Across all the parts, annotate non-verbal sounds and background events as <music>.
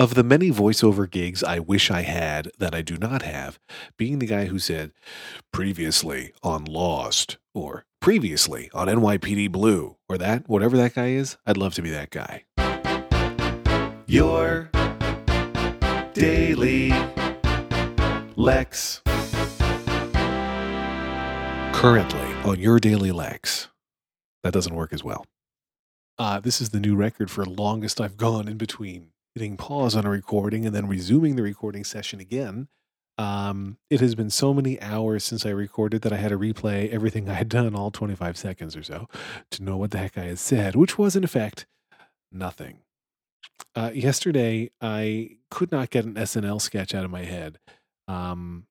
Of the many voiceover gigs I wish I had that I do not have, being the guy who said, previously on Lost, or previously on NYPD Blue, or that, whatever that guy is, I'd love to be that guy. Your Daily Lex. Currently on Your Daily Lex. That doesn't work as well. Uh, this is the new record for longest I've gone in between hitting pause on a recording and then resuming the recording session again. Um, it has been so many hours since I recorded that I had to replay everything I had done, all 25 seconds or so, to know what the heck I had said, which was in effect nothing. Uh, yesterday, I could not get an SNL sketch out of my head. Um,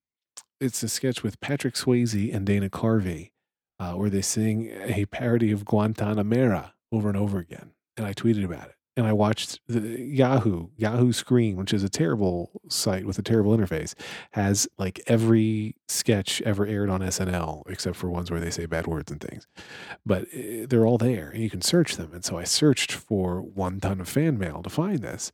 it's a sketch with Patrick Swayze and Dana Carvey, uh, where they sing a parody of Guantanamera over and over again. And I tweeted about it and I watched the Yahoo Yahoo Screen, which is a terrible site with a terrible interface, has like every sketch ever aired on SNL except for ones where they say bad words and things. But eh, they're all there, and you can search them. And so I searched for one ton of fan mail to find this,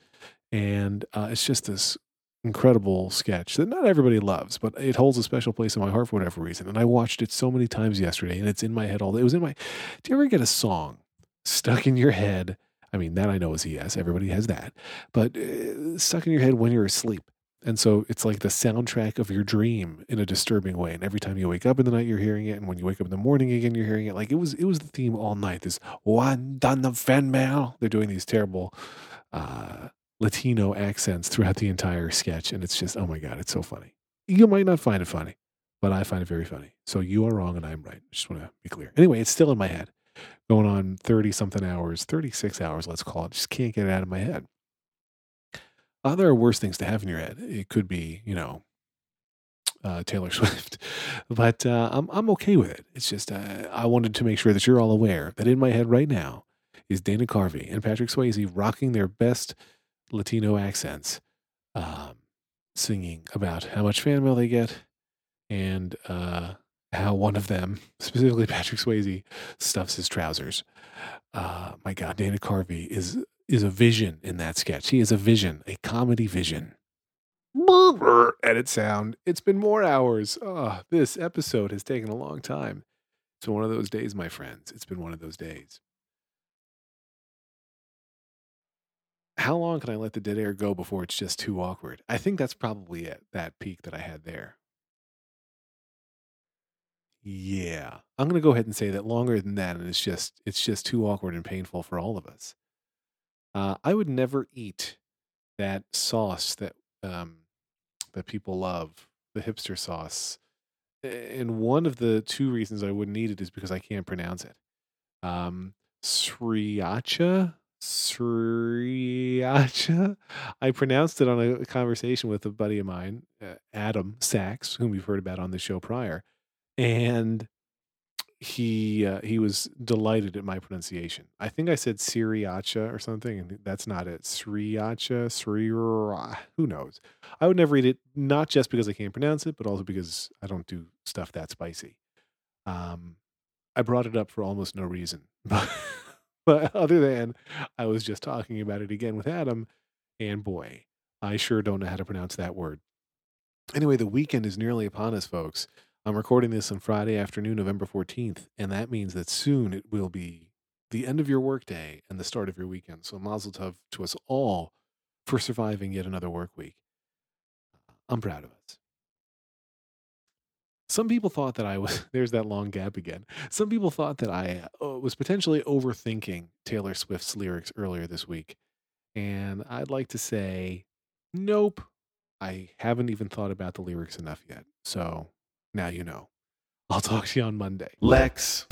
and uh, it's just this incredible sketch that not everybody loves, but it holds a special place in my heart for whatever reason. And I watched it so many times yesterday, and it's in my head all day. It was in my. Do you ever get a song stuck in your head? I mean, that I know is a yes. Everybody has that. But uh, stuck in your head when you're asleep. And so it's like the soundtrack of your dream in a disturbing way. And every time you wake up in the night, you're hearing it. And when you wake up in the morning again, you're hearing it. Like it was, it was the theme all night. This one done the fan mail. They're doing these terrible uh, Latino accents throughout the entire sketch. And it's just, oh my God, it's so funny. You might not find it funny, but I find it very funny. So you are wrong and I'm right. I just want to be clear. Anyway, it's still in my head going on 30 something hours, 36 hours, let's call it. Just can't get it out of my head. Uh, there are worse things to have in your head. It could be, you know, uh, Taylor <laughs> Swift, but uh, I'm I'm okay with it. It's just uh, I wanted to make sure that you're all aware that in my head right now is Dana Carvey and Patrick Swayze rocking their best Latino accents, um, singing about how much fan mail they get and uh, how one of them, specifically <laughs> Patrick Swayze, stuffs his trousers. Uh, my God, Dana Carvey is is a vision in that sketch. He is a vision, a comedy vision. Edit sound. It's been more hours. Oh, this episode has taken a long time. It's one of those days, my friends. It's been one of those days. How long can I let the dead air go before it's just too awkward? I think that's probably it, that peak that I had there. Yeah. I'm going to go ahead and say that longer than that and it's just it's just too awkward and painful for all of us. Uh, I would never eat that sauce that um, that people love, the hipster sauce. And one of the two reasons I wouldn't eat it is because I can't pronounce it. Um, sriracha, sriracha. I pronounced it on a conversation with a buddy of mine, uh, Adam Sachs, whom you've heard about on the show prior and he uh, he was delighted at my pronunciation. I think I said Sriracha or something, and that's not it. Sriracha, Sriracha. Who knows? I would never eat it, not just because I can't pronounce it, but also because I don't do stuff that spicy. Um, I brought it up for almost no reason, <laughs> but, but other than I was just talking about it again with Adam, and boy, I sure don't know how to pronounce that word. Anyway, the weekend is nearly upon us, folks. I'm recording this on Friday afternoon, November 14th, and that means that soon it will be the end of your workday and the start of your weekend. So mazel tov to us all for surviving yet another work week. I'm proud of us. Some people thought that I was, <laughs> there's that long gap again. Some people thought that I uh, was potentially overthinking Taylor Swift's lyrics earlier this week. And I'd like to say, nope, I haven't even thought about the lyrics enough yet. So now you know. I'll talk to you on Monday. Lex.